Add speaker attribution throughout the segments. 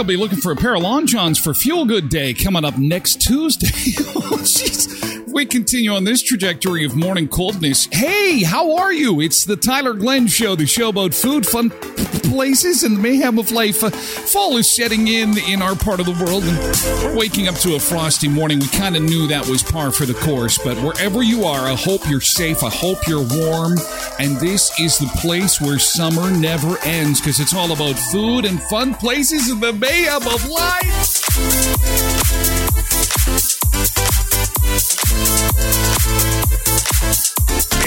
Speaker 1: I'll be looking for a pair of long johns for Fuel Good Day coming up next Tuesday. oh, jeez. We continue on this trajectory of morning coldness. Hey, how are you? It's the Tyler Glen Show, the show about food, fun places, and the mayhem of life. Uh, fall is setting in in our part of the world, and we're waking up to a frosty morning. We kind of knew that was par for the course, but wherever you are, I hope you're safe. I hope you're warm, and this is the place where summer never ends because it's all about food and fun places and the mayhem of life. Música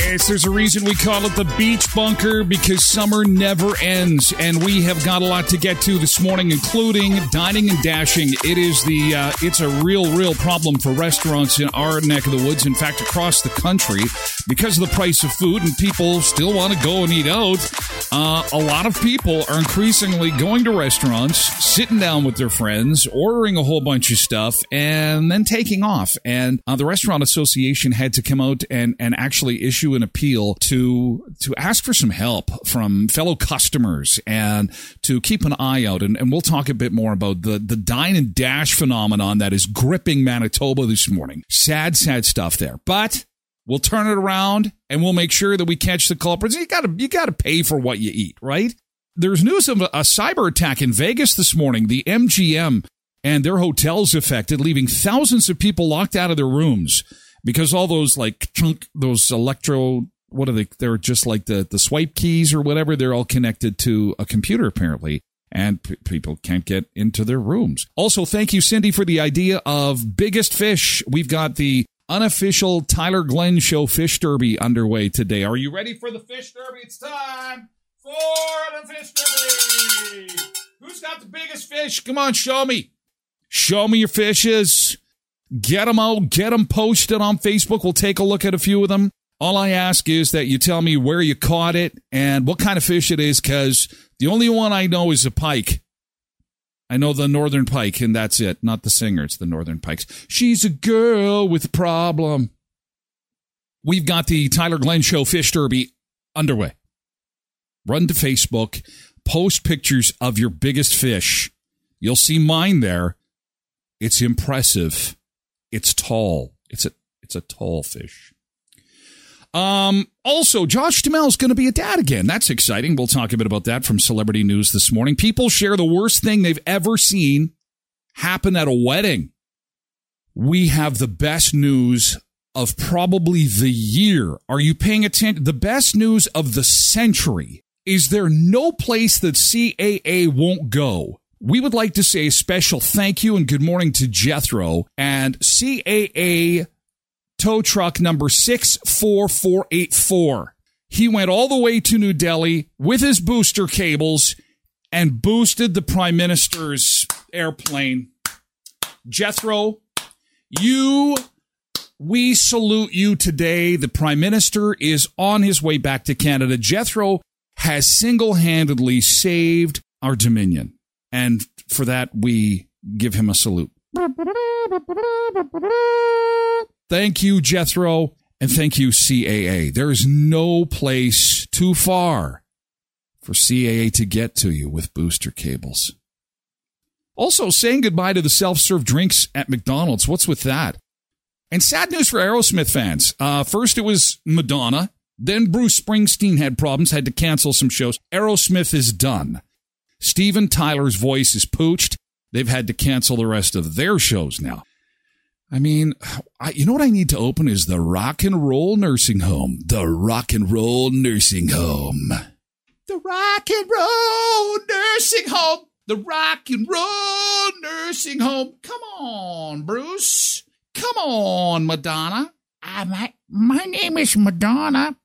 Speaker 1: Yes, there's a reason we call it the beach bunker because summer never ends, and we have got a lot to get to this morning, including dining and dashing. It is the uh, it's a real, real problem for restaurants in our neck of the woods. In fact, across the country, because of the price of food, and people still want to go and eat out. Uh, a lot of people are increasingly going to restaurants, sitting down with their friends, ordering a whole bunch of stuff, and then taking off. And uh, the Restaurant Association had to come out and and actually issue an appeal to to ask for some help from fellow customers and to keep an eye out. And, and we'll talk a bit more about the the dine and dash phenomenon that is gripping Manitoba this morning. Sad, sad stuff there, but. We'll turn it around and we'll make sure that we catch the culprits. You gotta, you gotta pay for what you eat, right? There's news of a, a cyber attack in Vegas this morning. The MGM and their hotels affected, leaving thousands of people locked out of their rooms because all those like chunk, those electro, what are they? They're just like the, the swipe keys or whatever. They're all connected to a computer apparently. And p- people can't get into their rooms. Also, thank you, Cindy, for the idea of biggest fish. We've got the unofficial Tyler Glen Show Fish Derby underway today. Are you ready for the Fish Derby? It's time for the Fish Derby. Who's got the biggest fish? Come on, show me. Show me your fishes. Get them out. Get them posted on Facebook. We'll take a look at a few of them. All I ask is that you tell me where you caught it and what kind of fish it is, because the only one I know is a pike. I know the northern pike, and that's it. Not the singer, it's the northern pikes. She's a girl with a problem. We've got the Tyler Glen Show Fish Derby underway. Run to Facebook, post pictures of your biggest fish. You'll see mine there. It's impressive. It's tall. It's a it's a tall fish. Um, also, Josh Duhamel is going to be a dad again. That's exciting. We'll talk a bit about that from celebrity news this morning. People share the worst thing they've ever seen happen at a wedding. We have the best news of probably the year. Are you paying attention? The best news of the century. Is there no place that CAA won't go? We would like to say a special thank you and good morning to Jethro and CAA tow truck number 64484. He went all the way to New Delhi with his booster cables and boosted the prime minister's airplane. Jethro, you, we salute you today. The prime minister is on his way back to Canada. Jethro has single handedly saved our dominion. And for that, we give him a salute. Thank you, Jethro, and thank you, CAA. There is no place too far for CAA to get to you with booster cables. Also, saying goodbye to the self serve drinks at McDonald's. What's with that? And sad news for Aerosmith fans. Uh, first, it was Madonna. Then Bruce Springsteen had problems, had to cancel some shows. Aerosmith is done. Steven Tyler's voice is pooched. They've had to cancel the rest of their shows now. I mean, I, you know what I need to open is the Rock and Roll Nursing Home. The Rock and Roll Nursing Home. The Rock and Roll Nursing Home. The Rock and Roll Nursing Home. Come on, Bruce. Come on, Madonna.
Speaker 2: Uh, my, my name is Madonna,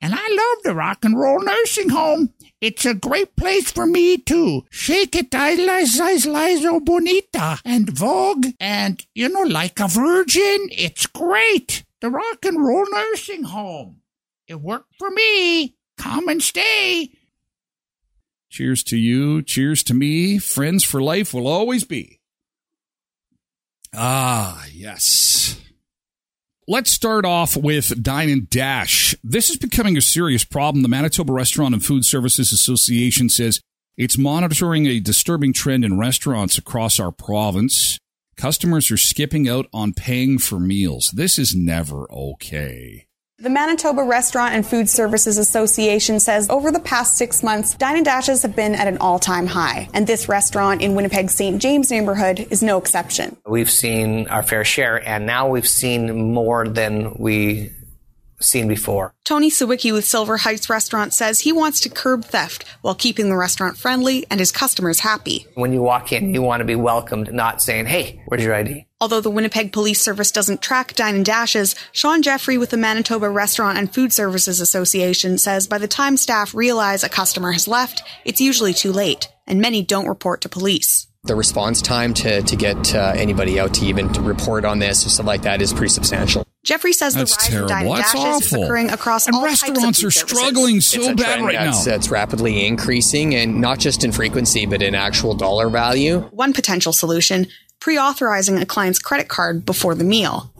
Speaker 2: and I love the Rock and Roll Nursing Home. It's a great place for me to shake it, I Liz lizo bonita, and vogue, and, you know, like a virgin. It's great. The Rock and Roll Nursing Home. It worked for me. Come and stay.
Speaker 1: Cheers to you. Cheers to me. Friends for life will always be. Ah, yes. Let's start off with Dine and Dash. This is becoming a serious problem. The Manitoba Restaurant and Food Services Association says it's monitoring a disturbing trend in restaurants across our province. Customers are skipping out on paying for meals. This is never okay.
Speaker 3: The Manitoba Restaurant and Food Services Association says over the past six months, Dine and Dashes have been at an all time high. And this restaurant in Winnipeg's St. James neighborhood is no exception.
Speaker 4: We've seen our fair share, and now we've seen more than we seen before.
Speaker 3: Tony Sawicki with Silver Heights Restaurant says he wants to curb theft while keeping the restaurant friendly and his customers happy.
Speaker 4: When you walk in, you want to be welcomed, not saying, hey, where's your ID?
Speaker 3: Although the Winnipeg Police Service doesn't track dine and dashes, Shaun Jeffrey with the Manitoba Restaurant and Food Services Association says by the time staff realize a customer has left, it's usually too late, and many don't report to police
Speaker 5: the response time to, to get uh, anybody out to even to report on this or stuff like that is pretty substantial.
Speaker 3: Jeffrey says
Speaker 1: That's
Speaker 3: the rise
Speaker 1: terrible.
Speaker 3: of dine
Speaker 1: That's
Speaker 3: dashes
Speaker 1: awful.
Speaker 3: is occurring across
Speaker 1: and
Speaker 3: all
Speaker 1: restaurants
Speaker 3: types
Speaker 1: are
Speaker 3: of food
Speaker 1: struggling
Speaker 3: services.
Speaker 1: so
Speaker 5: it's a
Speaker 1: bad
Speaker 5: trend
Speaker 1: right now.
Speaker 5: that's rapidly increasing and not just in frequency but in actual dollar value.
Speaker 3: One potential solution, pre-authorizing a client's credit card before the meal.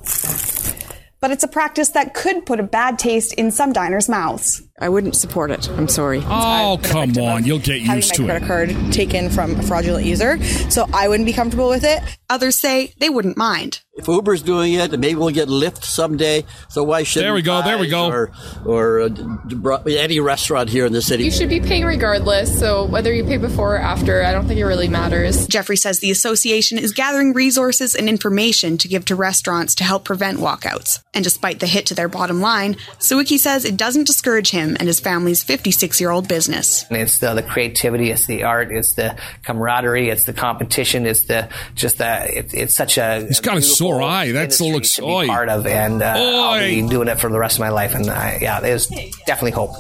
Speaker 3: But it's a practice that could put a bad taste in some diners' mouths.
Speaker 6: I wouldn't support it. I'm sorry.
Speaker 1: Oh,
Speaker 6: I've
Speaker 1: come on. You'll get used to it.
Speaker 6: having
Speaker 1: used
Speaker 6: my
Speaker 1: to
Speaker 6: credit card taken from a fraudulent user, so I wouldn't be comfortable with it.
Speaker 3: Others say they wouldn't mind.
Speaker 7: If Uber's doing it, maybe we'll get Lyft someday. So why should
Speaker 1: There we go, there we go.
Speaker 7: Or, or uh, d- d- any restaurant here in the city.
Speaker 8: You should be paying regardless, so whether you pay before or after, I don't think it really matters.
Speaker 3: Jeffrey says the association is gathering resources and information to give to restaurants to help prevent walkouts. And despite the hit to their bottom line, Sawicki says it doesn't discourage him and his family's 56 year old business.
Speaker 4: It's the, the creativity, it's the art, it's the camaraderie, it's the competition, it's the just the it, it's such a.
Speaker 1: He's got a sore eye. That's
Speaker 4: industry
Speaker 1: looks
Speaker 4: to be part of, and uh, I'll be doing it for the rest of my life. And I, yeah, there's definitely hope.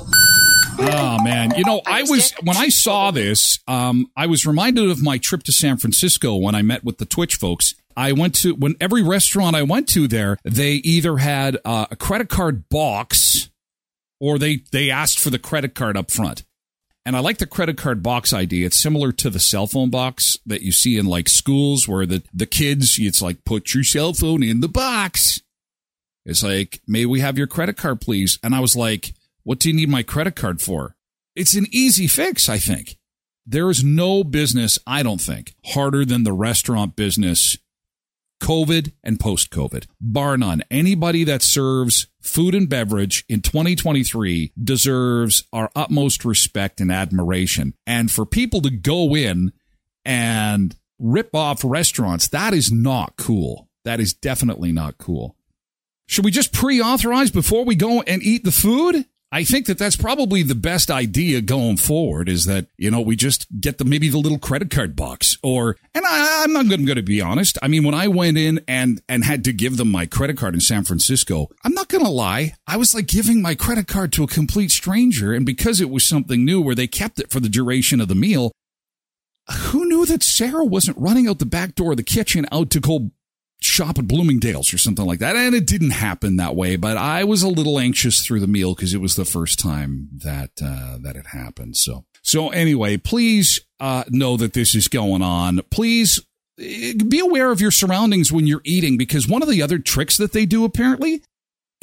Speaker 1: Oh man, you know, I was when I saw this, um, I was reminded of my trip to San Francisco when I met with the Twitch folks. I went to when every restaurant I went to there, they either had uh, a credit card box or they they asked for the credit card up front. And I like the credit card box idea. It's similar to the cell phone box that you see in like schools where the, the kids, it's like, put your cell phone in the box. It's like, may we have your credit card, please? And I was like, what do you need my credit card for? It's an easy fix, I think. There is no business, I don't think, harder than the restaurant business, COVID and post COVID. Bar none. Anybody that serves food and beverage in 2023 deserves our utmost respect and admiration. And for people to go in and rip off restaurants, that is not cool. That is definitely not cool. Should we just pre authorize before we go and eat the food? I think that that's probably the best idea going forward is that, you know, we just get the maybe the little credit card box or, and I, I'm not going to be honest. I mean, when I went in and, and had to give them my credit card in San Francisco, I'm not going to lie. I was like giving my credit card to a complete stranger. And because it was something new where they kept it for the duration of the meal, who knew that Sarah wasn't running out the back door of the kitchen out to go shop at Bloomingdale's or something like that? And it didn't happen that way, but I was a little anxious through the meal because it was the first time that uh, that it happened. So so anyway, please uh, know that this is going on. Please eh, be aware of your surroundings when you're eating because one of the other tricks that they do apparently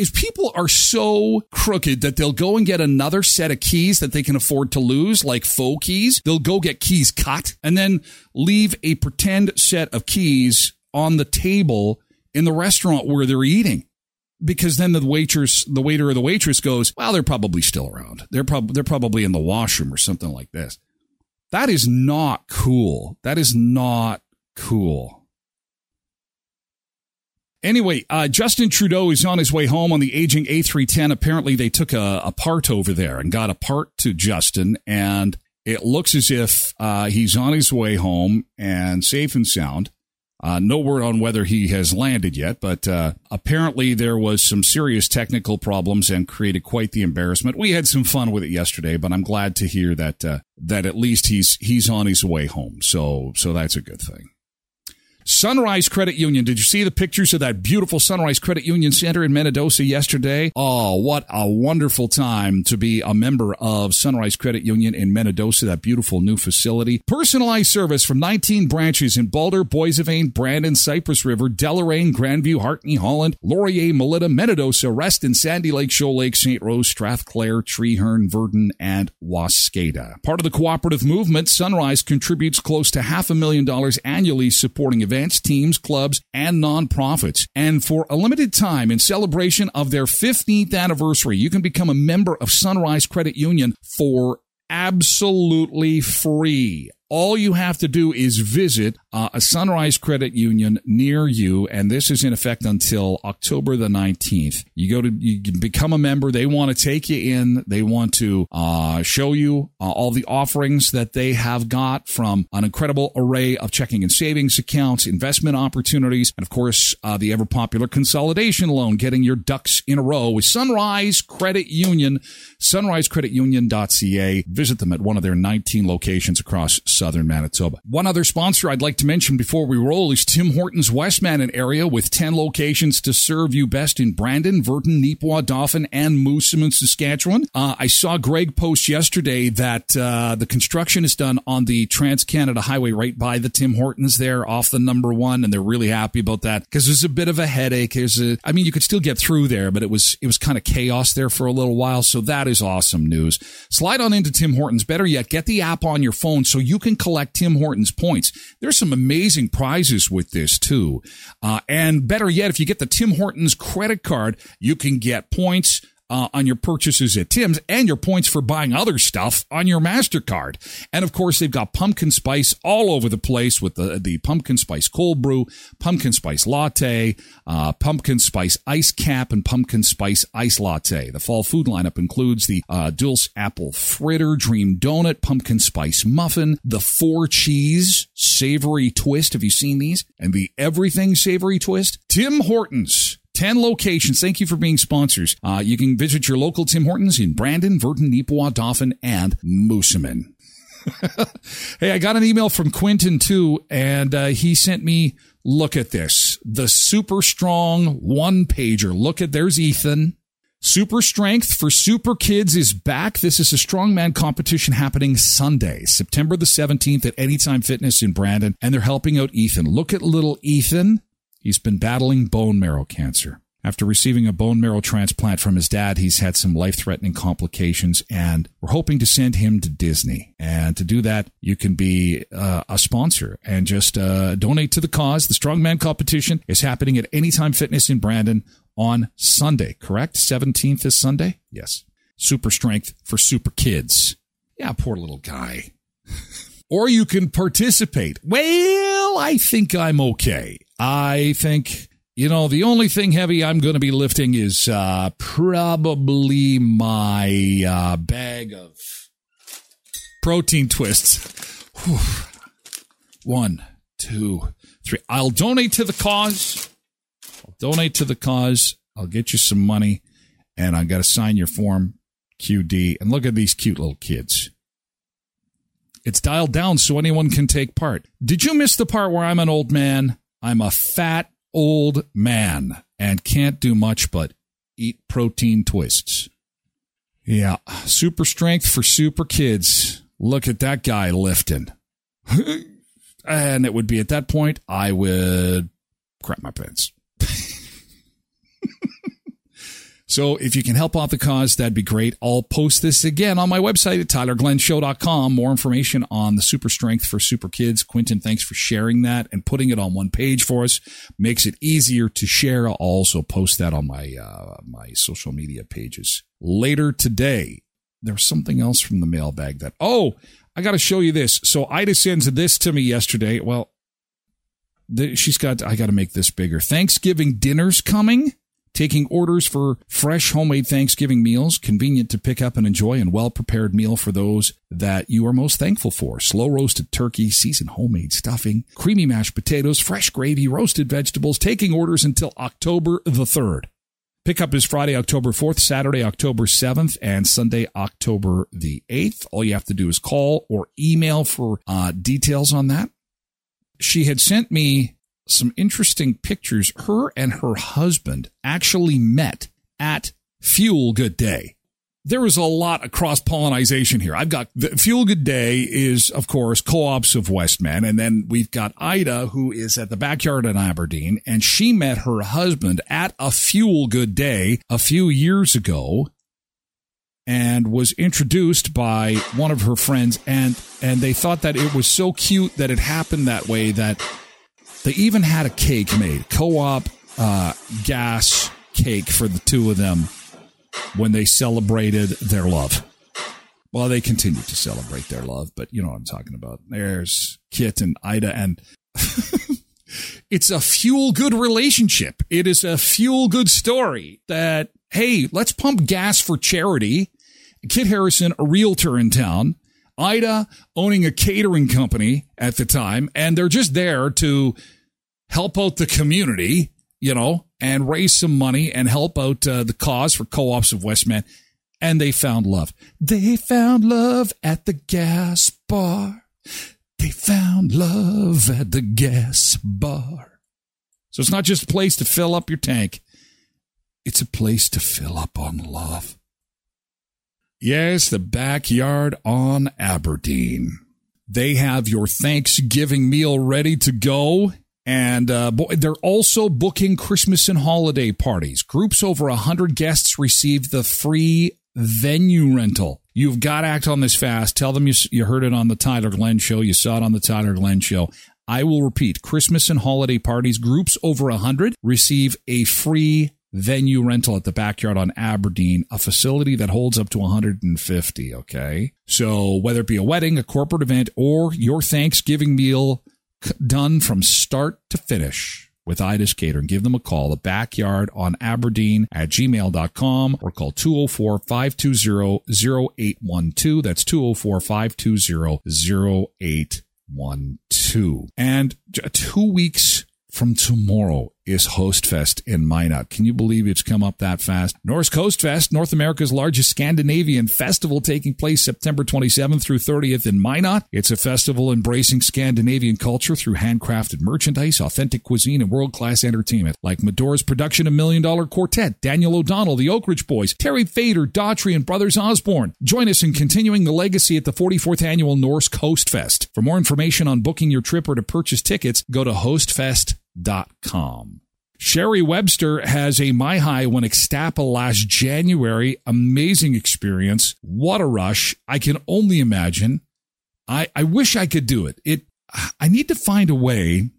Speaker 1: is people are so crooked that they'll go and get another set of keys that they can afford to lose, like faux keys. They'll go get keys cut and then leave a pretend set of keys on the table in the restaurant where they're eating. Because then the waitress, the waiter or the waitress goes, well, they're probably still around. They're probably, they're probably in the washroom or something like this. That is not cool. That is not cool. Anyway, uh, Justin Trudeau is on his way home on the aging A310. Apparently, they took a, a, part over there and got a part to Justin, and it looks as if uh, he's on his way home and safe and sound. Uh, no word on whether he has landed yet, but uh, apparently there was some serious technical problems and created quite the embarrassment. We had some fun with it yesterday, but I'm glad to hear that uh, that at least he's he's on his way home. So so that's a good thing. Sunrise Credit Union. Did you see the pictures of that beautiful Sunrise Credit Union Center in Minnedosa yesterday? Oh, what a wonderful time to be a member of Sunrise Credit Union in Minnedosa, that beautiful new facility. Personalized service from 19 branches in Baldur, Boissevain, Brandon, Cypress River, Deloraine, Grandview, Hartney, Holland, Laurier, Melita, Minnedosa, Reston, Sandy Lake, Shoal Lake, St. Rose, Strathclair, Treherne, Virden, and Waskada. Part of the cooperative movement, Sunrise contributes close to half a million dollars annually supporting events, teams, clubs, and nonprofits. And for a limited time, in celebration of their 15th anniversary, you can become a member of Sunrise Credit Union for absolutely free all you have to do is visit uh, a Sunrise Credit Union near you, and this is in effect until October the 19th. You go to, you become a member. They want to take you in. They want to uh, show you uh, all the offerings that they have got from an incredible array of checking and savings accounts, investment opportunities, and of course, uh, the ever popular consolidation loan, getting your ducks in a row with Sunrise Credit Union, sunrisecreditunion.ca. Visit them at one of their 19 locations across southern Manitoba. One other sponsor I'd like to mention before we roll is Tim Hortons Westmannon area with 10 locations to serve you best in Brandon, Virden, Neepawa, Dauphin, and Moosomin, Saskatchewan. Uh, I saw Greg post yesterday that uh, the construction is done on the Trans Canada Highway right by the Tim Hortons there off the number one, and they're really happy about that because there's a bit of a headache. There's a, I mean, you could still get through there, but it was it was kind of chaos there for a little while. So that is awesome news. Slide on into Tim Hortons. Better yet, get the app on your phone so you can collect Tim Hortons points. There's some amazing prizes with this too. Uh, and better yet, if you get the Tim Hortons credit card, you can get points uh, on your purchases at Tim's and your points for buying other stuff on your MasterCard. And of course, they've got pumpkin spice all over the place with the, the pumpkin spice cold brew, pumpkin spice latte, uh, pumpkin spice ice cap, and pumpkin spice ice latte. The fall food lineup includes the uh, Dulce apple fritter, dream donut, pumpkin spice muffin, the four cheese savory twist. Have you seen these? And the everything savory twist? Tim Hortons 10 locations. Thank you for being sponsors. Uh, you can visit your local Tim Hortons in Brandon, Virden, Neepawa, Dauphin, and Moosomin. hey, I got an email from Quinton too, and uh, he sent me, look at this, the super strong one pager. Look at, there's Ethan. Super Strength for Super Kids is back. This is a strongman competition happening Sunday, September the 17th at Anytime Fitness in Brandon, and they're helping out Ethan. Look at little Ethan. He's been battling bone marrow cancer. After receiving a bone marrow transplant from his dad, he's had some life threatening complications, and we're hoping to send him to Disney. And to do that, you can be uh, a sponsor and just uh, donate to the cause. The Strongman competition is happening at Anytime Fitness in Brandon on Sunday, correct? 17th is Sunday? Yes. Super strength for super kids. Yeah, poor little guy. or you can participate. Well, I think I'm okay. I think, you know, the only thing heavy I'm going to be lifting is uh, probably my uh, bag of protein twists. Whew. One, two, three. I'll donate to the cause. I'll donate to the cause. I'll get you some money, and I got to sign your form, QD. And look at these cute little kids. It's dialed down so anyone can take part. Did you miss the part where I'm an old man? I'm a fat old man and can't do much but eat protein twists. Yeah, super strength for super kids. Look at that guy lifting. and it would be at that point I would crap my pants. So if you can help out the cause, that'd be great. I'll post this again on my website at tylerglenshow.com. More information on the super strength for super kids. Quentin, thanks for sharing that and putting it on one page for us. Makes it easier to share. I'll also post that on my, uh, my social media pages later today. There was something else from the mailbag that, oh, I got to show you this. So Aida sends this to me yesterday. Well, the, she's got, I got to make this bigger. Thanksgiving dinner's coming taking orders for fresh homemade Thanksgiving meals, convenient to pick up and enjoy, and well prepared meal for those that you are most thankful for. Slow roasted turkey, seasoned homemade stuffing, creamy mashed potatoes, fresh gravy, roasted vegetables, taking orders until October the 3rd. Pickup is Friday, October 4th, Saturday, October 7th, and Sunday, October the 8th. All you have to do is call or email for uh, details on that. She had sent me some interesting pictures. Her and her husband actually met at Fuel Good Day. There is a lot of cross pollination here. I've got the Fuel Good Day is, of course, co-ops of Westman. And then we've got Aida, who is at the backyard in Aberdeen. And she met her husband at a Fuel Good Day a few years ago and was introduced by one of her friends. And, and they thought that it was so cute that it happened that way that they even had a cake made, co-op uh, gas cake for the two of them when they celebrated their love. Well, they continue to celebrate their love, but you know what I'm talking about. There's Kit and Aida, and it's a fuel good relationship. It is a fuel good story that, hey, let's pump gas for charity. Kit Harrison, a realtor in town, Aida owning a catering company at the time, and they're just there to help out the community, you know, and raise some money and help out uh, the cause for co-ops of Westman. And they found love. They found love at the gas bar. They found love at the gas bar. So it's not just a place to fill up your tank. It's a place to fill up on love. Yes, the backyard on Aberdeen. They have your Thanksgiving meal ready to go. And uh, boy, they're also booking Christmas and holiday parties. Groups over 100 guests receive the free venue rental. You've got to act on this fast. Tell them you, you heard it on the Tyler Glen show. You saw it on the Tyler Glen show. I will repeat Christmas and holiday parties. Groups over 100 receive a free venue rental at the backyard on Aberdeen, a facility that holds up to 150. Okay. So whether it be a wedding, a corporate event, or your Thanksgiving meal done from start to finish with Aida's Catering. Give them a call, the backyard on Aberdeen at gmail.com or call 204 520 0812. That's 204 520 0812. And two weeks from tomorrow is Høstfest in Minot. Can you believe it's come up that fast? Norsk Høstfest, North America's largest Scandinavian festival taking place September 27th through 30th in Minot. It's a festival embracing Scandinavian culture through handcrafted merchandise, authentic cuisine, and world-class entertainment like Medora's production of Million Dollar Quartet, Daniel O'Donnell, the Oak Ridge Boys, Terry Fator, Daughtry, and Brothers Osborne. Join us in continuing the legacy at the 44th annual Norsk Høstfest. For more information on booking your trip or to purchase tickets, go to hostfest.com Sherry Webster has a My High when Ixtapa last January. Amazing experience. What a rush. I can only imagine. I, I wish I could do it. It I need to find a way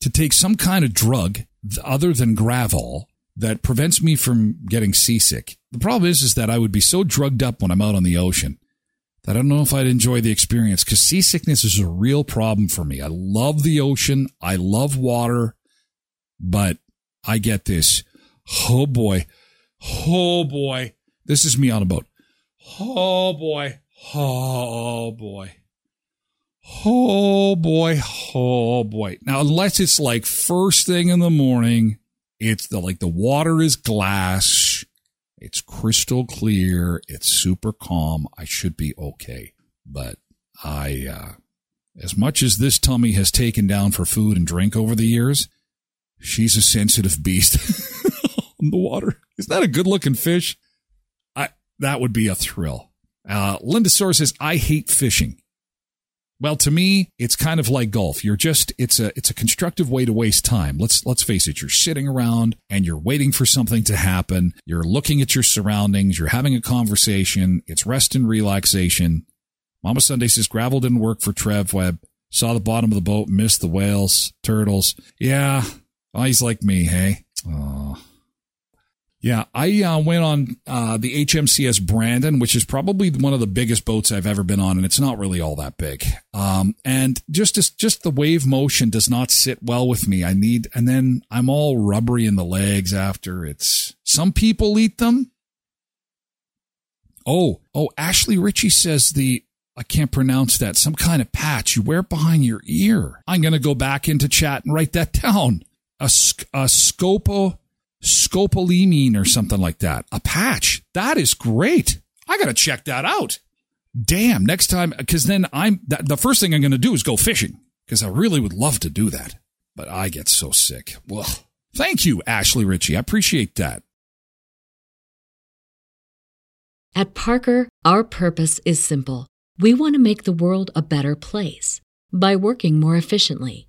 Speaker 1: to take some kind of drug other than Gravol that prevents me from getting seasick. The problem is, is that I would be so drugged up when I'm out on the ocean that I don't know if I'd enjoy the experience because seasickness is a real problem for me. I love the ocean. I love water. But I get this. Oh boy. Oh boy. This is me on a boat. Oh boy. Oh boy. Oh boy. Oh boy. Now, unless it's like first thing in the morning, it's the, like the water is glass. It's crystal clear. It's super calm. I should be okay. But I, uh, as much as this tummy has taken down for food and drink over the years, she's a sensitive beast on the water. Is that a good looking fish? I, that would be a thrill. Uh, Linda Soar says, I hate fishing. Well, to me, it's kind of like golf. You're just it's a it's a constructive way to waste time. Let's let's face it, you're sitting around and you're waiting for something to happen. You're looking at your surroundings, you're having a conversation, it's rest and relaxation. Mama Sunday says Gravol didn't work for Trev Webb. Saw the bottom of the boat, missed the whales, turtles. Yeah. He's like me, hey? Oh. Yeah, I uh, went on uh, the HMCS Brandon, which is probably one of the biggest boats I've ever been on, and it's not really all that big. Um, and just just just the wave motion does not sit well with me. I need, and then I'm all rubbery in the legs after. It's some people eat them. Oh, oh, Ashley Ritchie says the I can't pronounce that. Some kind of patch you wear behind your ear. I'm going to go back into chat and write that down. A, a scopo scopolamine or something like that. A patch. That is great. I got to check that out. Damn, next time, because then I'm, the first thing I'm going to do is go fishing, because I really would love to do that. But I get so sick. Well, thank you, Ashley Ritchie. I appreciate that.
Speaker 9: At Parker, our purpose is simple. We want to make the world a better place by working more efficiently,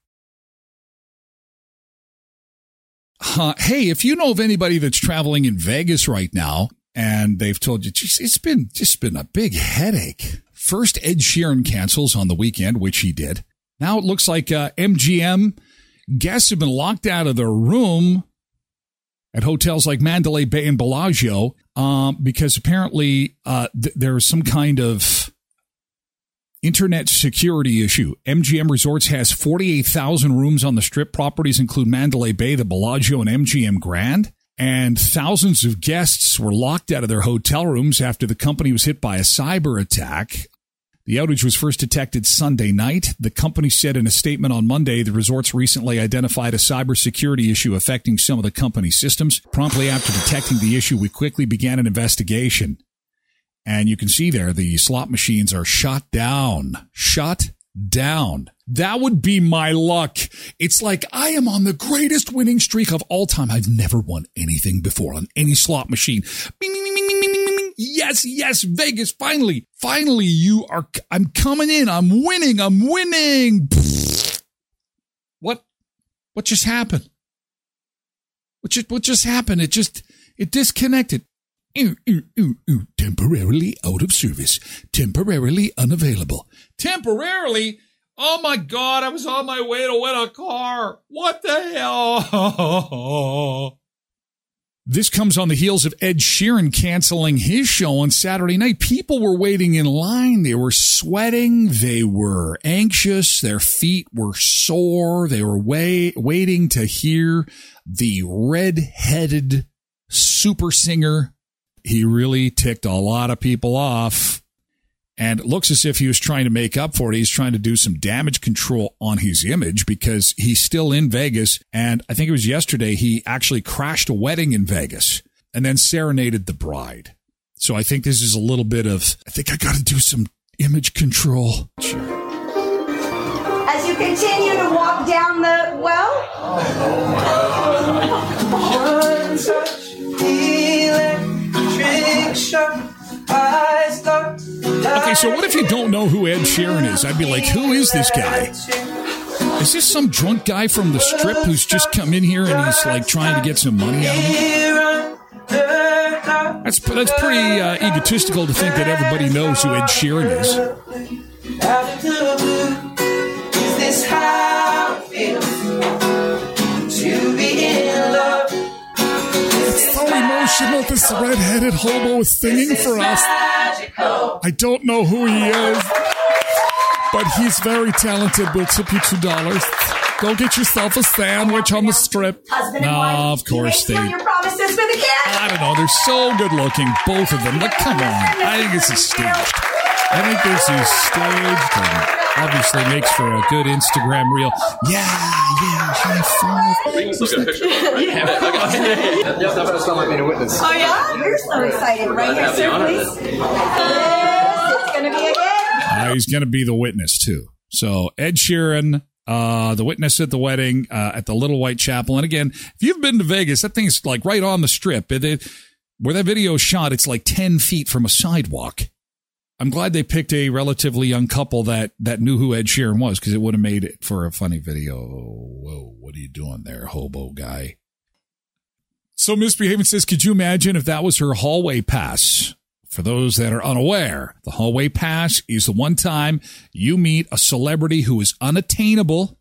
Speaker 1: Uh, hey, if you know of anybody that's traveling in Vegas right now and they've told you it's been just been a big headache. First, Ed Sheeran cancels on the weekend, which he did. Now it looks like uh, MGM guests have been locked out of their room at hotels like Mandalay Bay and Bellagio um, because apparently uh, th- there's some kind of internet security issue. MGM Resorts has 48,000 rooms on the strip. Properties include Mandalay Bay, the Bellagio, and MGM Grand. And thousands of guests were locked out of their hotel rooms after the company was hit by a cyber attack. The outage was first detected Sunday night. The company said in a statement on Monday the resorts recently identified a cybersecurity issue affecting some of the company's systems. Promptly after detecting the issue, we quickly began an investigation. And you can see there the slot machines are shot down. Shut down. That would be my luck. It's like I am on the greatest winning streak of all time. I've never won anything before on any slot machine. Bing, bing, bing. Yes, yes, Vegas. Finally, finally, you are. I'm coming in. I'm winning. I'm winning. What? What just happened? What just? What just happened? It just. It disconnected. Ooh, ooh, ooh. Temporarily out of service. Temporarily unavailable. Temporarily? Oh my God, I was on my way to win a car. What the hell? This comes on the heels of Ed Sheeran canceling his show on Saturday night. People were waiting in line. They were sweating. They were anxious. Their feet were sore. They were wait, waiting to hear the red-headed super singer. He really ticked a lot of people off. And it looks as if he was trying to make up for it. He's trying to do some damage control on his image because he's still in Vegas. And I think it was yesterday he actually crashed a wedding in Vegas and then serenaded the bride. So I think this is a little bit of, I think I got to do some image control.
Speaker 10: As you continue to walk down the well.
Speaker 11: Oh, One touch,
Speaker 1: Okay, so what if you don't know who Ed Sheeran is? I'd be like, who is this guy? Is this some drunk guy from the strip who's just come in here and he's like trying to get some money out of me? That's that's pretty uh, egotistical to think that everybody knows who Ed Sheeran is. So emotional. This red-headed hobo is singing for us. I don't know who he is, but he's very talented. We'll tip you two dollars. Go get yourself a sandwich on the strip.
Speaker 10: Husband
Speaker 1: No,
Speaker 10: wife,
Speaker 1: of course they.
Speaker 10: make your promises for the kid.
Speaker 1: I don't know. They're so good looking, both of them. But come on, I think this is staged. I think this is staged obviously makes for a good Instagram reel. Yeah, yeah, high five.
Speaker 12: Look at a picture. Yeah, Yes, I better start like being a witness.
Speaker 10: Oh yeah, you're so excited, right here, sir, please. Yes, it's gonna be a good.
Speaker 1: Uh, he's going to be the witness too. So Ed Sheeran, uh, the witness at the wedding uh, at the Little White Chapel. And again, if you've been to Vegas, that thing's like right on the strip. It, it- where that video is shot, it's like ten feet from a sidewalk. I'm glad they picked a relatively young couple that that knew who Ed Sheeran was because it would have made it for a funny video. Whoa, what are you doing there, hobo guy? So Misbehaving says, could you imagine if that was her hallway pass? For those that are unaware, the hallway pass is the one time you meet a celebrity who is unattainable.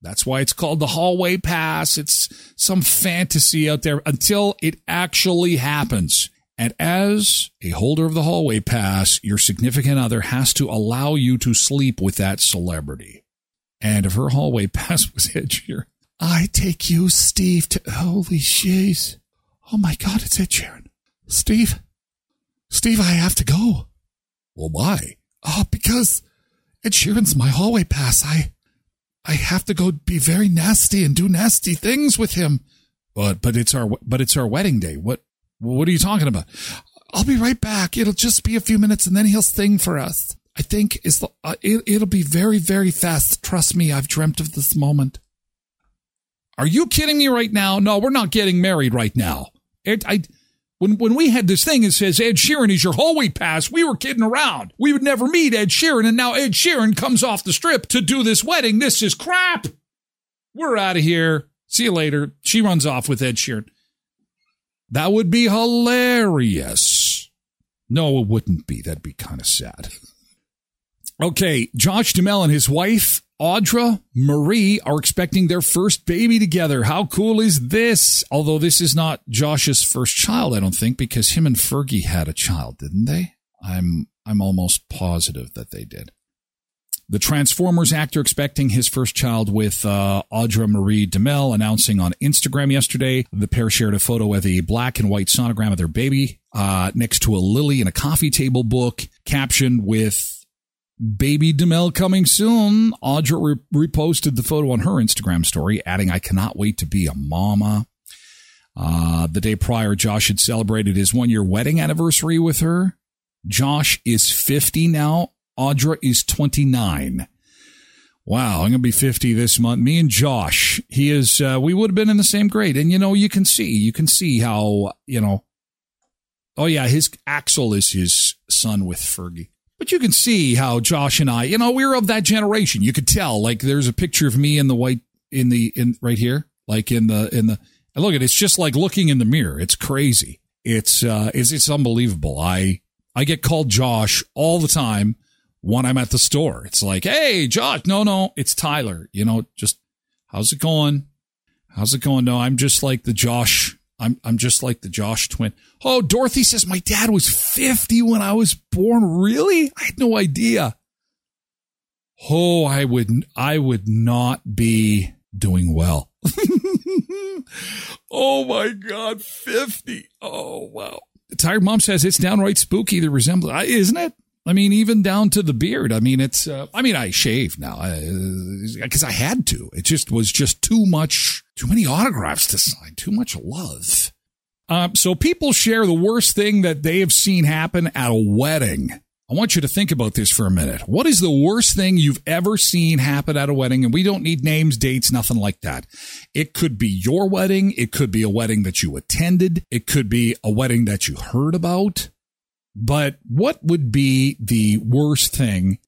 Speaker 1: That's why it's called the hallway pass. It's some fantasy out there until it actually happens. And as a holder of the hallway pass, your significant other has to allow you to sleep with that celebrity. And if her hallway pass was Ed Sheeran, I take you, Steve, to holy shiz. Oh my God, it's Ed Sheeran. Steve, Steve, I have to go. Well, why? Oh, because Ed Sheeran's my hallway pass. I, I have to go be very nasty and do nasty things with him. But, but it's our, but it's our wedding day. What, what are you talking about? I'll be right back. It'll just be a few minutes and then he'll sing for us. I think is uh, it, it'll be very, very fast. Trust me. I've dreamt of this moment. Are you kidding me right now? No, we're not getting married right now. It, I, when, when we had this thing, it says Ed Sheeran is your hallway pass. We were kidding around. We would never meet Ed Sheeran. And now Ed Sheeran comes off the strip to do this wedding. This is crap. We're out of here. See you later. She runs off with Ed Sheeran. That would be hilarious. No, it wouldn't be. That'd be kind of sad. Okay, Josh Duhamel and his wife, Audra Marie, are expecting their first baby together. How cool is this? Although this is not Josh's first child, I don't think, because him and Fergie had a child, didn't they? I'm I'm almost positive that they did. The Transformers actor expecting his first child with uh, Audra Marie Duhamel announcing on Instagram yesterday. The pair shared a photo of a black and white sonogram of their baby uh, next to a lily and a coffee table book captioned with Baby Duhamel coming soon. Audra re- reposted the photo on her Instagram story, adding, I cannot wait to be a mama. Uh, the day prior, Josh had celebrated his one year wedding anniversary with her. Josh is 50 now. Audra is 29. Wow, I'm going to be 50 this month. Me and Josh, he is, uh, we would have been in the same grade. And, you know, you can see, you can see how, you know, oh yeah, his Axel is his son with Fergie. But you can see how Josh and I, you know, we were of that generation. You could tell, like, there's a picture of me in the white, in the, in right here, like in the, in the, and look at it, it's just like looking in the mirror. It's crazy. It's, uh, it's, it's unbelievable. I, I get called Josh all the time when I'm at the store. It's like, hey, Josh. No, no, it's Tyler. You know, just how's it going? How's it going? No, I'm just like the Josh I'm I'm just like the Josh twin. Oh, Dorothy says my dad was 50 when I was born. Really? I had no idea. Oh, I would I would not be doing well. oh my god, 50. Oh wow. The Tired mom says it's downright spooky the resemblance, isn't it? I mean, even down to the beard. I mean, it's. Uh, I mean, I shave now because I had to. It just was just too much, too many autographs to sign, too much love. Um, so people share the worst thing that they have seen happen at a wedding. I want you to think about this for a minute. What is the worst thing you've ever seen happen at a wedding? And we don't need names, dates, nothing like that. It could be your wedding. It could be a wedding that you attended. It could be a wedding that you heard about. But what would be the worst thing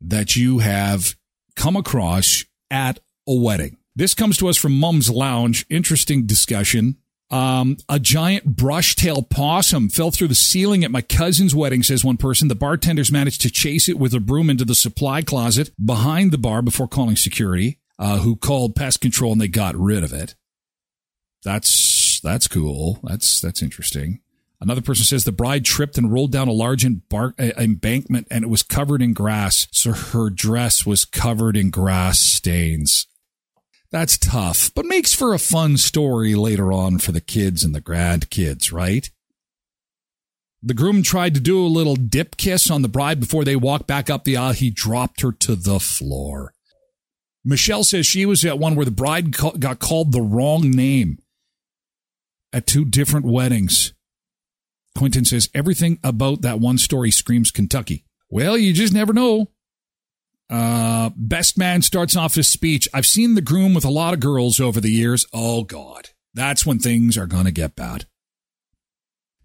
Speaker 1: that you have come across at a wedding? This comes to us from Mum's Lounge. Interesting discussion. Um, a giant brush-tailed possum fell through the ceiling at my cousin's wedding, says one person. The bartenders managed to chase it with a broom into the supply closet behind the bar before calling security, uh, who called pest control and they got rid of it. That's, that's cool. That's, that's interesting. Another person says the bride tripped and rolled down a large embar- uh, embankment and it was covered in grass. So her dress was covered in grass stains. That's tough, but makes for a fun story later on for the kids and the grandkids, right? The groom tried to do a little dip kiss on the bride before they walked back up the aisle. He dropped her to the floor. Michelle says she was at one where the bride got called the wrong name at two different weddings. Quentin says everything about that one story screams Kentucky. Well, you just never know. Uh, best man starts off his speech. I've seen the groom with a lot of girls over the years. Oh, God. That's when things are going to get bad.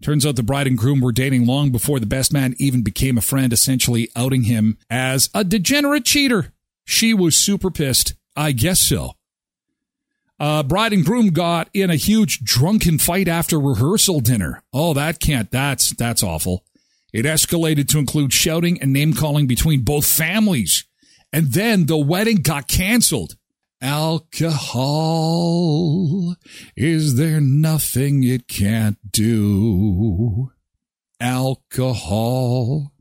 Speaker 1: Turns out the bride and groom were dating long before the best man even became a friend, essentially outing him as a degenerate cheater. She was super pissed. I guess so. Uh, bride and groom got in a huge drunken fight after rehearsal dinner. Oh, that can't, that's, that's awful. It escalated to include shouting and name calling between both families. And then the wedding got canceled. Alcohol, is there nothing it can't do? Alcohol.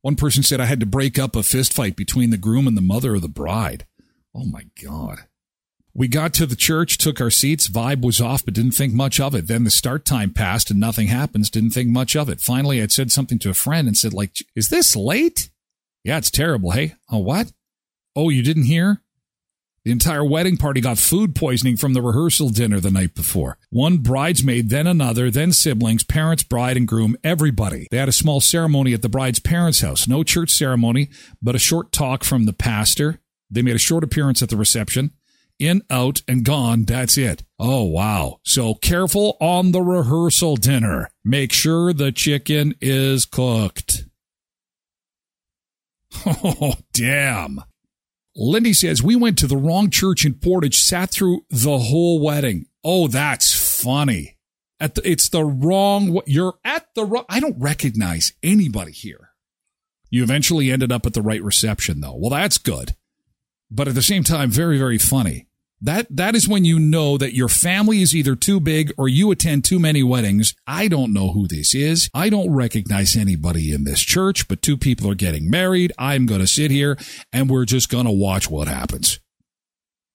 Speaker 1: One person said I had to break up a fist fight between the groom and the mother of the bride. Oh my God. We got to the church, took our seats, vibe was off, but didn't think much of it. Then the start time passed and nothing happens, didn't think much of it. Finally, I'd said something to a friend and said, like, is this late? Yeah, it's terrible. Hey, oh, what? Oh, you didn't hear? The entire wedding party got food poisoning from the rehearsal dinner the night before. One bridesmaid, then another, then siblings, parents, bride, and groom, everybody. They had a small ceremony at the bride's parents' house. No church ceremony, but a short talk from the pastor. They made a short appearance at the reception in, out, and gone. That's it. Oh, wow. So careful on the rehearsal dinner. Make sure the chicken is cooked. Oh, damn. Lindy says, We went to the wrong church in Portage, sat through the whole wedding. Oh, that's funny. At the, it's the wrong, you're at the wrong, I don't recognize anybody here. You eventually ended up at the right reception, though. Well, that's good. But at the same time, very, very funny. That that is when you know that your family is either too big or you attend too many weddings. I don't know who this is. I don't recognize anybody in this church, but two people are getting married. I'm going to sit here and we're just going to watch what happens.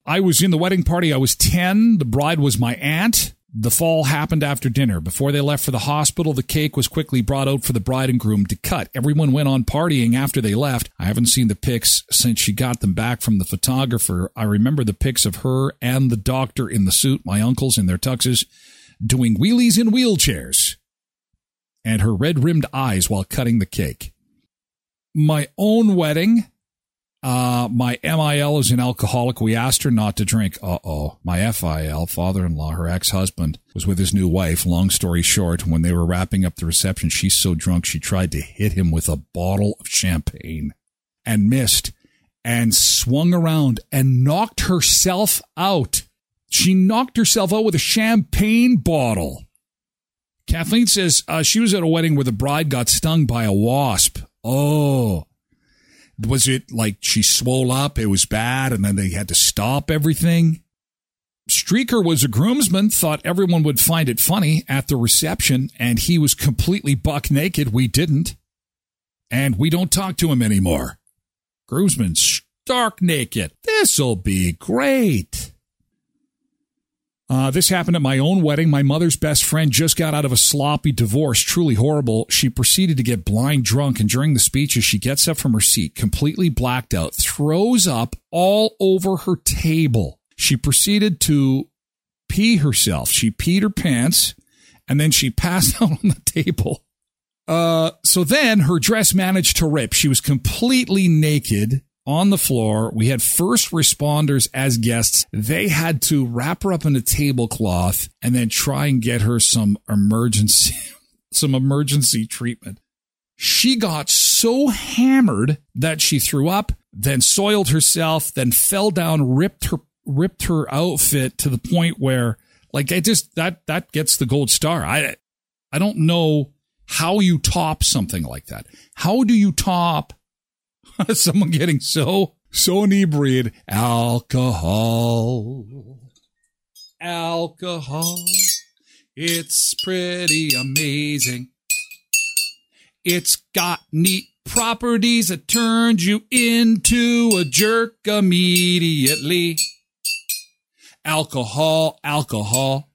Speaker 1: I was in the wedding party. I was 10. The bride was my aunt. The fall happened after dinner. Before they left for the hospital, the cake was quickly brought out for the bride and groom to cut. Everyone went on partying after they left. I haven't seen the pics since she got them back from the photographer. I remember the pics of her and the doctor in the suit, my uncles in their tuxes, doing wheelies in wheelchairs, and her red rimmed eyes while cutting the cake. My own wedding, uh, my MIL is an alcoholic. We asked her not to drink. Uh oh. My FIL, father in law, her ex husband, was with his new wife. Long story short, when they were wrapping up the reception, she's so drunk she tried to hit him with a bottle of champagne and missed and swung around and knocked herself out. She knocked herself out with a champagne bottle. Kathleen says uh, she was at a wedding where the bride got stung by a wasp. Oh, was it like she swole up? It was bad, and then they had to stop everything. Streaker was a groomsman, thought everyone would find it funny at the reception, and he was completely buck naked. We didn't. And we don't talk to him anymore. Groomsman stark naked. This'll be great. Uh, this happened at my own wedding. My mother's best friend just got out of a sloppy divorce, truly horrible. She proceeded to get blind drunk, and during the speeches, she gets up from her seat, completely blacked out, throws up all over her table. She proceeded to pee herself. She peed her pants, and then she passed out on the table. Uh, so then her dress managed to rip. She was completely naked on the floor. We had first responders as guests. They had to wrap her up in a tablecloth and then try and get her some emergency, some emergency treatment. She got so hammered that she threw up, then soiled herself, then fell down, ripped her, ripped her outfit to the point where like I just, that, that gets the gold star. I, I don't know how you top something like that. How do you top someone getting so so inebriated. Alcohol, alcohol. It's pretty amazing. It's got neat properties that turns you into a jerk immediately. Alcohol, alcohol.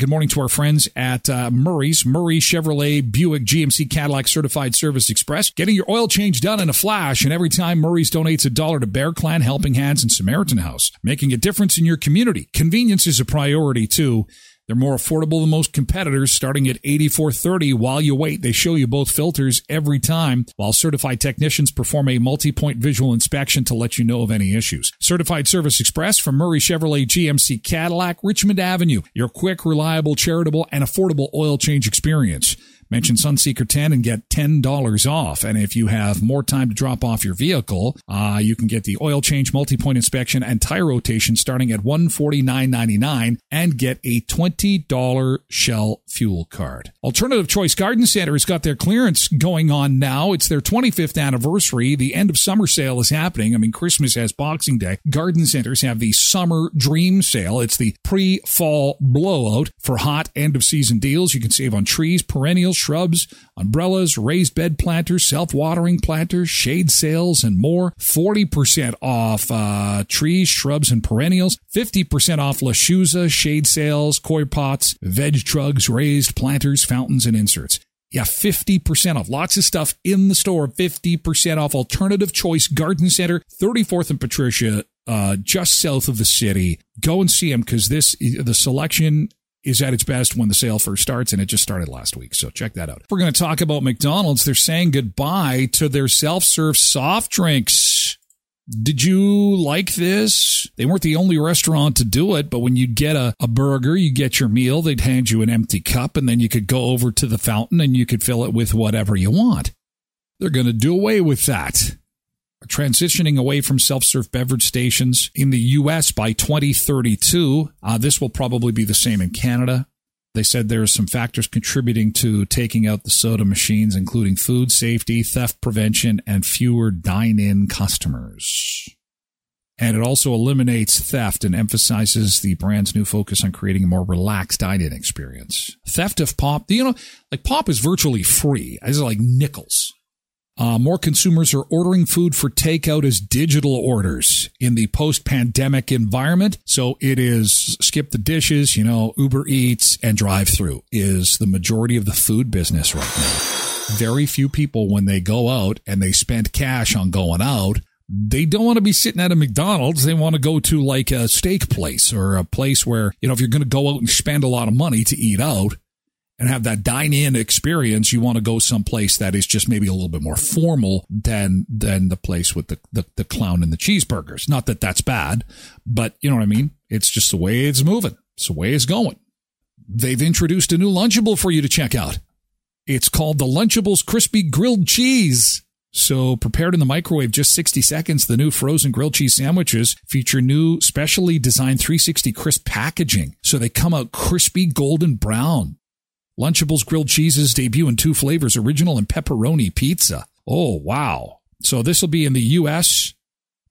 Speaker 1: Good morning to our friends at uh, Murray's, Murray Chevrolet Buick GMC Cadillac Certified Service Xpress. Getting your oil change done in a flash, and every time Murray's donates a dollar to Bear Clan, Helping Hands, and Samaritan House, making a difference in your community. Convenience is a priority too. They're more affordable than most competitors, starting at $84.30 while you wait. They show you both filters every time, while certified technicians perform a multi-point visual inspection to let you know of any issues. Certified Service Xpress from Murray Chevrolet GMC Cadillac, Richmond Avenue. Your quick, reliable, charitable, and affordable oil change experience. Mention Sunseeker 10 and get $10 off. And if you have more time to drop off your vehicle, uh, you can get the oil change, multi-point inspection, and tire rotation starting at $149.99 and get a $20 Shell fuel card. Alternative Choice Garden Center has got their clearance going on now. It's their 25th anniversary. The end of summer sale is happening. I mean, Christmas has Boxing Day. Garden centers have the summer dream sale. It's the pre-fall blowout for hot end of season deals. You can save on trees, perennials, shrubs, umbrellas, raised bed planters, self-watering planters, shade sails, and more. 40% off uh, trees, shrubs, and perennials. 50% off Lechuza, shade sails, koi pots, veg trugs, raised planters, fountains, and inserts. Yeah, 50% off. Lots of stuff in the store. 50% off. Alternative Choice Garden Center, 34th and Patricia, uh, just south of the city. Go and see them because this, the selection is at its best when the sale first starts, and it just started last week. So check that out. We're going to talk about McDonald's. They're saying goodbye to their self serve soft drinks. Did you like this? They weren't the only restaurant to do it, but when you'd get a, a burger, you get your meal, they'd hand you an empty cup, and then you could go over to the fountain and you could fill it with whatever you want. They're going to do away with that transitioning away from self-serve beverage stations in the U.S. by 2032. Uh, this will probably be the same in Canada. They said there are some factors contributing to taking out the soda machines, including food safety, theft prevention, and fewer dine-in customers. And it also eliminates theft and emphasizes the brand's new focus on creating a more relaxed dine-in experience. Theft of pop, you know, like pop is virtually free. It's like nickels. Uh, more consumers are ordering food for takeout as digital orders in the post pandemic environment. So it is skip the dishes, you know, Uber Eats and drive through is the majority of the food business right now. Very few people, when they go out and they spend cash on going out, they don't want to be sitting at a McDonald's. They want to go to like a steak place or a place where, you know, if you're going to go out and spend a lot of money to eat out, and have that dine-in experience, you want to go someplace that is just maybe a little bit more formal than than the place with the, the, the clown and the cheeseburgers. Not that that's bad, but you know what I mean. It's just the way it's moving. It's the way it's going. They've introduced a new Lunchable for you to check out. It's called the Lunchables Crispy Grilled Cheese. So prepared in the microwave just 60 seconds, the new frozen grilled cheese sandwiches feature new specially designed 360 crisp packaging. So they come out crispy golden brown. Lunchables grilled cheeses debut in two flavors, original and pepperoni pizza. Oh, wow. So this will be in the U.S.,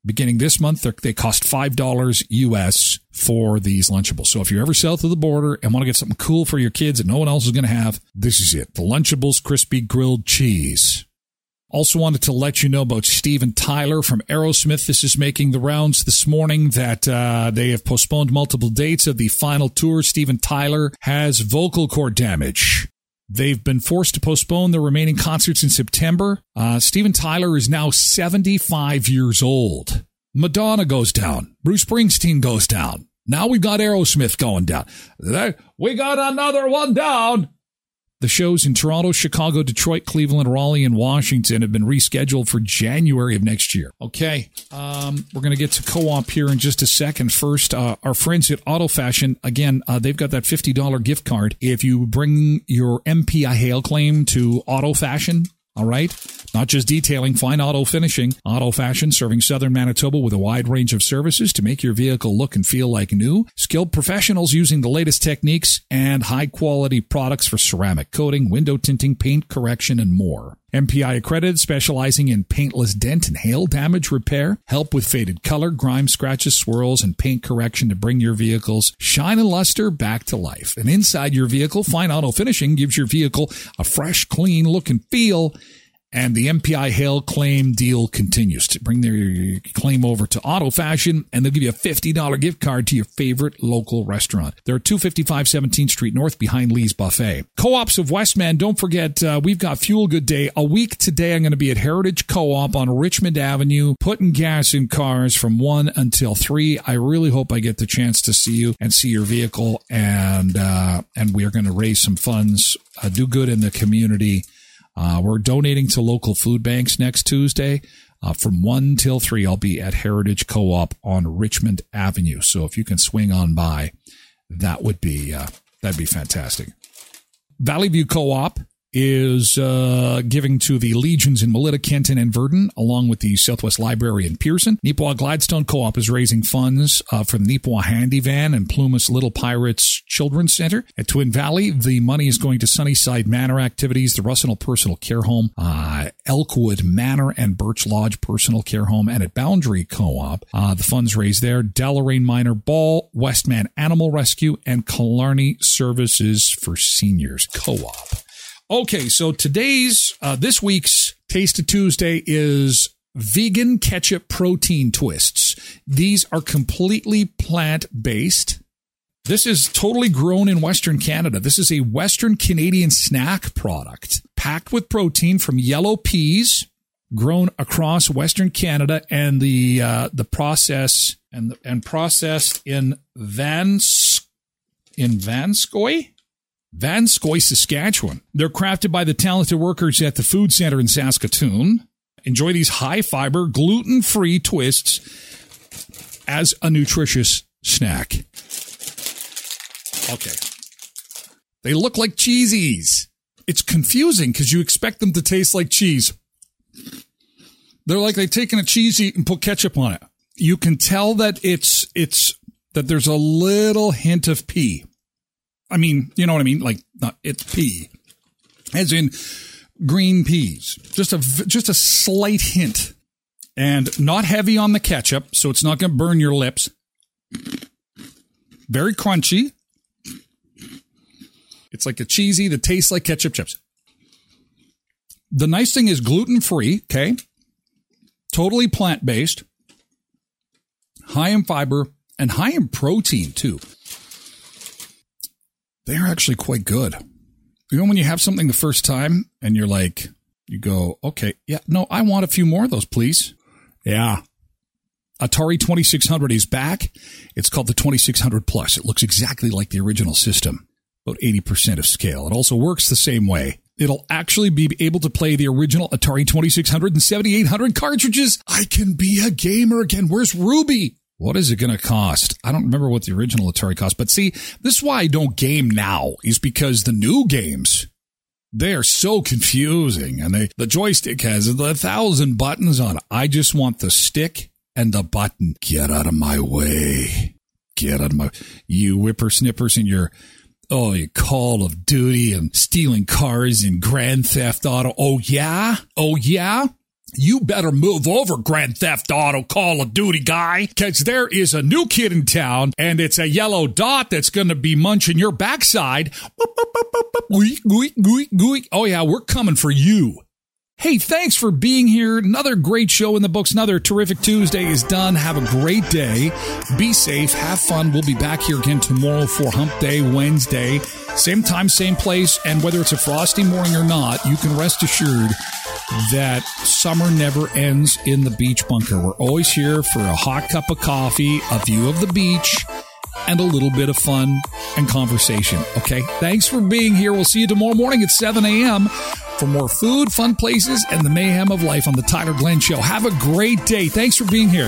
Speaker 1: beginning this month. They're, cost $5 US for these Lunchables. So if you're ever south of the border and want to get something cool for your kids that no one else is going to have, this is it. The Lunchables Crispy Grilled Cheese. Also wanted to let you know about Steven Tyler from Aerosmith. This is making the rounds this morning that uh, they have postponed multiple dates of the final tour. Steven Tyler has vocal cord damage. They've been forced to postpone their remaining concerts in September. Uh, Steven Tyler is now 75 years old. Madonna goes down. Bruce Springsteen goes down. Now we've got Aerosmith going down. We got another one down. The shows in Toronto, Chicago, Detroit, Cleveland, Raleigh, and Washington have been rescheduled for January of next year. Okay, um, we're going to get to co-op here in just a second. First, uh, our friends at Auto Fashion, again, uh, they've got that $50 gift card. If you bring your MPI hail claim to Auto Fashion, all right. Not just detailing, fine auto finishing, auto fashion serving southern Manitoba with a wide range of services to make your vehicle look and feel like new. Skilled professionals using the latest techniques and high quality products for ceramic coating, window tinting, paint correction, and more. MPI accredited, specializing in paintless dent and hail damage repair, help with faded color, grime, scratches, swirls, and paint correction to bring your vehicle's shine and luster back to life. And inside your vehicle, Fine Auto Finishing gives your vehicle a fresh, clean look and feel and the MPI Hail claim deal continues to bring their claim over to Auto Fashion and they'll give you a $50 gift card to your favorite local restaurant. They're 255 17th Street North behind Lee's Buffet. Co-ops of Westman, don't forget, uh, we've got Fuel Good Day. A week today, I'm going to be at Heritage Co-op on Richmond Avenue, putting gas in cars from 1 until 3. I really hope I get the chance to see you and see your vehicle and, uh, and we are going to raise some funds, uh, do good in the community uh, we're donating to local food banks next Tuesday. Uh, from 1 till 3, I'll be at Heritage Co-op on Richmond Avenue. So if you can swing on by, that would be, uh, that'd be fantastic. Valley View Co-op is uh, giving to the Legions in Melita, Kenton, and Virden, along with the Southwest Library in Pierson. Neepawa Gladstone Co-op is raising funds uh, for the Handy Van and Plumas Little Pirates Children's Center. At Twin Valley, the money is going to Sunnyside Manor activities, the Russell Personal Care Home, uh, Elkwood Manor and Birch Lodge Personal Care Home, and at Boundary Co-op, uh, the funds raised there, Deloraine Minor Ball, Westman Animal Rescue, and Killarney Services for Seniors Co-op. Okay, so today's, uh, this week's Taste of Tuesday is vegan ketchup protein twists. These are completely plant based. This is totally grown in Western Canada. This is a Western Canadian snack product packed with protein from yellow peas, grown across Western Canada, and the uh, the process and and processed in Vans in Vanscoy Vanscoy, Saskatchewan. They're crafted by the talented workers at the Food Center in Saskatoon. Enjoy these high fiber, gluten free twists as a nutritious snack. Okay. They look like cheesies. It's confusing because you expect them to taste like cheese. They're like they've taken a cheesy and put ketchup on it. You can tell that it's, it's, that there's a little hint of pea. I mean, you know what I mean? Like, not, it's pea. As in green peas. Just a, just a slight hint. And not heavy on the ketchup, so it's not going to burn your lips. Very crunchy. It's like a cheesy that tastes like ketchup chips. The nice thing is gluten free, okay? Totally plant based, high in fiber, and high in protein too. They're actually quite good. You know, when you have something the first time and you're like, you go, okay, yeah, no, I want a few more of those, please. Yeah. Atari 2600 is back. It's called the 2600 Plus. It looks exactly like the original system, about 80% of scale. It also works the same way. It'll actually be able to play the original Atari 2600 and 7800 cartridges. I can be a gamer again. Where's Ruby? What is it going to cost? I don't remember what the original Atari cost, but see, this is why I don't game now is because the new games, they are so confusing and they, the joystick has a thousand buttons on it. I just want the stick and the button. Get out of my way. Get out of my, you whippersnippers and your, oh, you Call of Duty and stealing cars in Grand Theft Auto. Oh, yeah? Oh, yeah? You better move over, Grand Theft Auto Call of Duty guy, because there is a new kid in town, and it's a yellow dot that's going to be munching your backside. Oh, yeah, we're coming for you. Hey, thanks for being here. Another great show in the books. Another terrific Tuesday is done. Have a great day. Be safe. Have fun. We'll be back here again tomorrow for Hump Day Wednesday. Same time, same place. And whether it's a frosty morning or not, you can rest assured that summer never ends in the beach bunker. We're always here for a hot cup of coffee, a view of the beach, and a little bit of fun and conversation. Okay. Thanks for being here. We'll see you tomorrow morning at 7 a.m. for more food, fun places, and the mayhem of life on the Tyler Glen Show. Have a great day. Thanks for being here.